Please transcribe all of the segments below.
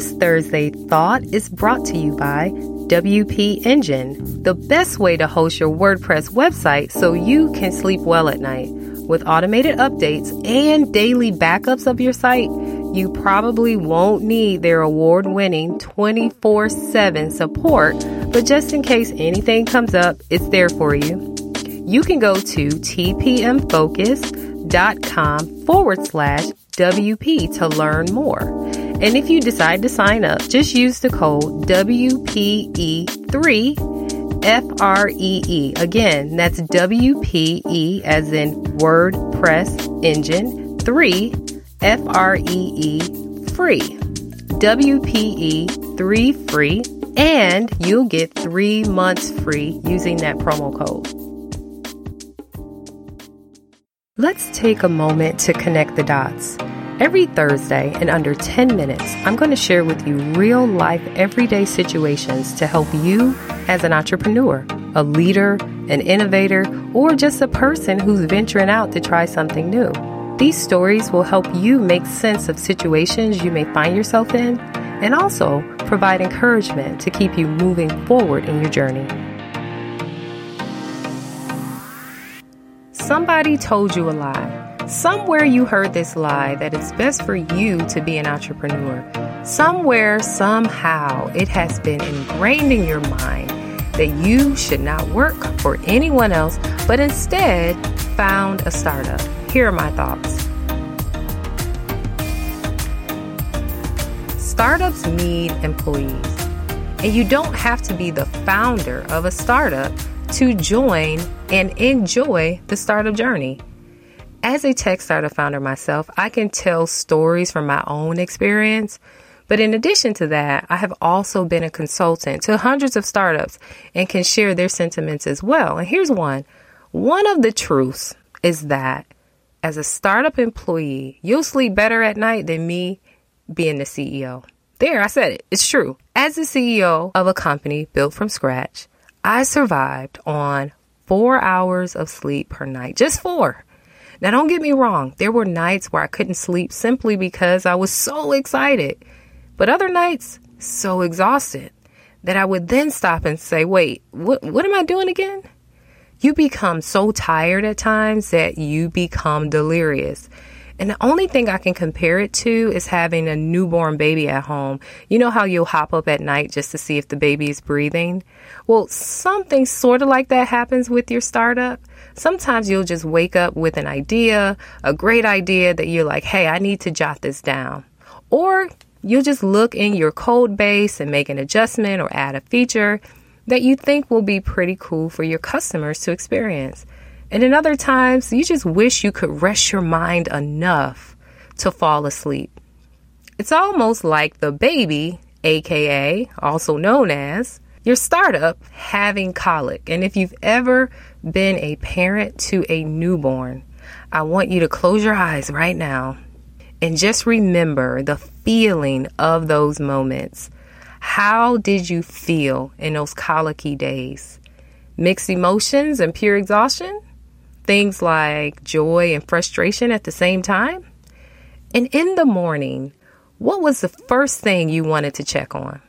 This Thursday Thought is brought to you by WP Engine, the best way to host your WordPress website so you can sleep well at night. With automated updates and daily backups of your site, you probably won't need their award winning 24 7 support, but just in case anything comes up, it's there for you. You can go to tpmfocus.com forward slash WP to learn more. And if you decide to sign up, just use the code WPE3FREE. Again, that's WPE as in WordPress Engine 3 FREE free. WPE 3 free and you'll get 3 months free using that promo code. Let's take a moment to connect the dots. Every Thursday, in under 10 minutes, I'm going to share with you real life, everyday situations to help you as an entrepreneur, a leader, an innovator, or just a person who's venturing out to try something new. These stories will help you make sense of situations you may find yourself in and also provide encouragement to keep you moving forward in your journey. Somebody told you a lie. Somewhere you heard this lie that it's best for you to be an entrepreneur. Somewhere, somehow, it has been ingrained in your mind that you should not work for anyone else, but instead found a startup. Here are my thoughts. Startups need employees, and you don't have to be the founder of a startup to join and enjoy the startup journey. As a tech startup founder myself, I can tell stories from my own experience. But in addition to that, I have also been a consultant to hundreds of startups and can share their sentiments as well. And here's one one of the truths is that as a startup employee, you'll sleep better at night than me being the CEO. There, I said it. It's true. As the CEO of a company built from scratch, I survived on four hours of sleep per night. Just four. Now, don't get me wrong, there were nights where I couldn't sleep simply because I was so excited, but other nights, so exhausted that I would then stop and say, wait, what, what am I doing again? You become so tired at times that you become delirious. And the only thing I can compare it to is having a newborn baby at home. You know how you'll hop up at night just to see if the baby is breathing? Well, something sort of like that happens with your startup. Sometimes you'll just wake up with an idea, a great idea that you're like, hey, I need to jot this down. Or you'll just look in your code base and make an adjustment or add a feature that you think will be pretty cool for your customers to experience. And in other times, you just wish you could rest your mind enough to fall asleep. It's almost like the baby, aka also known as your startup, having colic. And if you've ever been a parent to a newborn, I want you to close your eyes right now and just remember the feeling of those moments. How did you feel in those colicky days? Mixed emotions and pure exhaustion? Things like joy and frustration at the same time? And in the morning, what was the first thing you wanted to check on?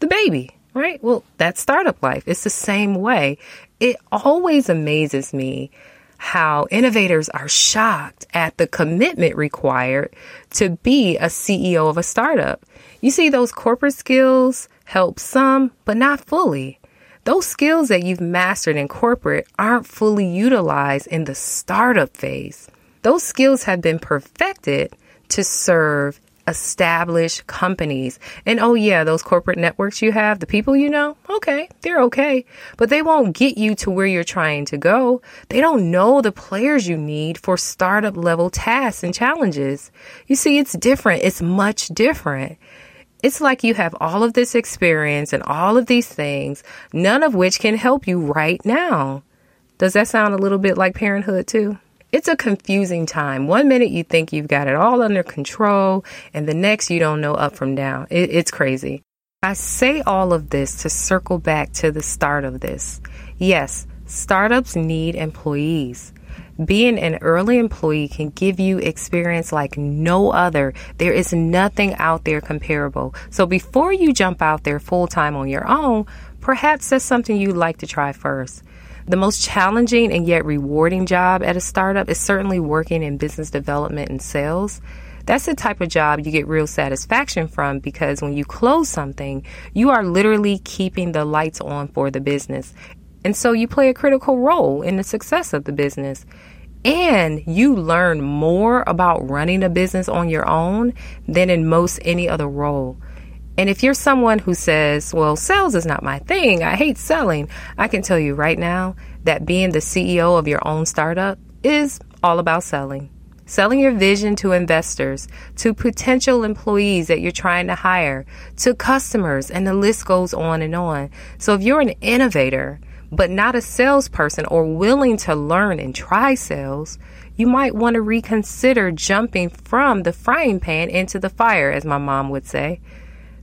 The baby, right? Well, that's startup life. It's the same way it always amazes me how innovators are shocked at the commitment required to be a CEO of a startup. You see, those corporate skills help some, but not fully. Those skills that you've mastered in corporate aren't fully utilized in the startup phase. Those skills have been perfected to serve established companies. And oh, yeah, those corporate networks you have, the people you know, okay, they're okay, but they won't get you to where you're trying to go. They don't know the players you need for startup level tasks and challenges. You see, it's different. It's much different. It's like you have all of this experience and all of these things, none of which can help you right now. Does that sound a little bit like parenthood too? It's a confusing time. One minute you think you've got it all under control, and the next you don't know up from down. It, it's crazy. I say all of this to circle back to the start of this. Yes, startups need employees. Being an early employee can give you experience like no other. There is nothing out there comparable. So before you jump out there full time on your own, perhaps that's something you'd like to try first. The most challenging and yet rewarding job at a startup is certainly working in business development and sales. That's the type of job you get real satisfaction from because when you close something, you are literally keeping the lights on for the business. And so you play a critical role in the success of the business. And you learn more about running a business on your own than in most any other role. And if you're someone who says, well, sales is not my thing, I hate selling, I can tell you right now that being the CEO of your own startup is all about selling. Selling your vision to investors, to potential employees that you're trying to hire, to customers, and the list goes on and on. So if you're an innovator, but not a salesperson or willing to learn and try sales, you might want to reconsider jumping from the frying pan into the fire, as my mom would say.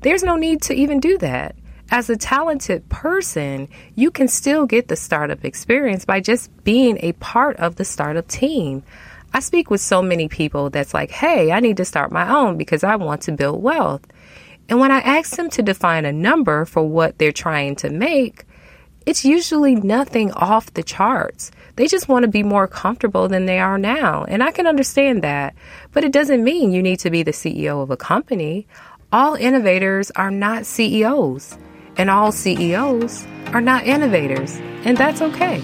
There's no need to even do that. As a talented person, you can still get the startup experience by just being a part of the startup team. I speak with so many people that's like, hey, I need to start my own because I want to build wealth. And when I ask them to define a number for what they're trying to make, it's usually nothing off the charts. They just want to be more comfortable than they are now. And I can understand that. But it doesn't mean you need to be the CEO of a company. All innovators are not CEOs, and all CEOs are not innovators, and that's okay.